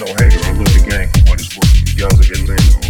No hater, I love the gang. What is working? Y'all's a good Lando.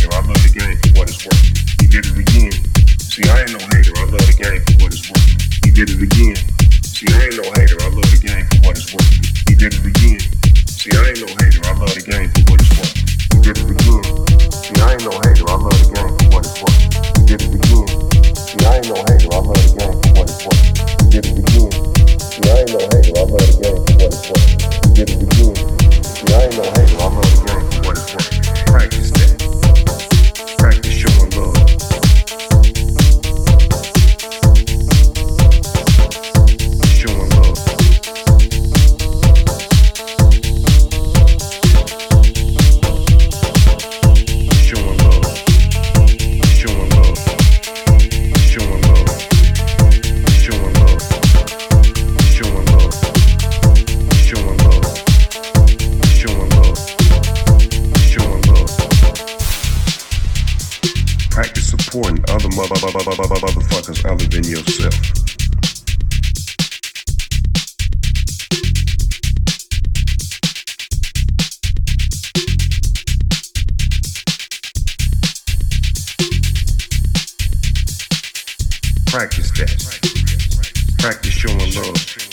motherfuckers other than yourself. Practice that. Practice showing love.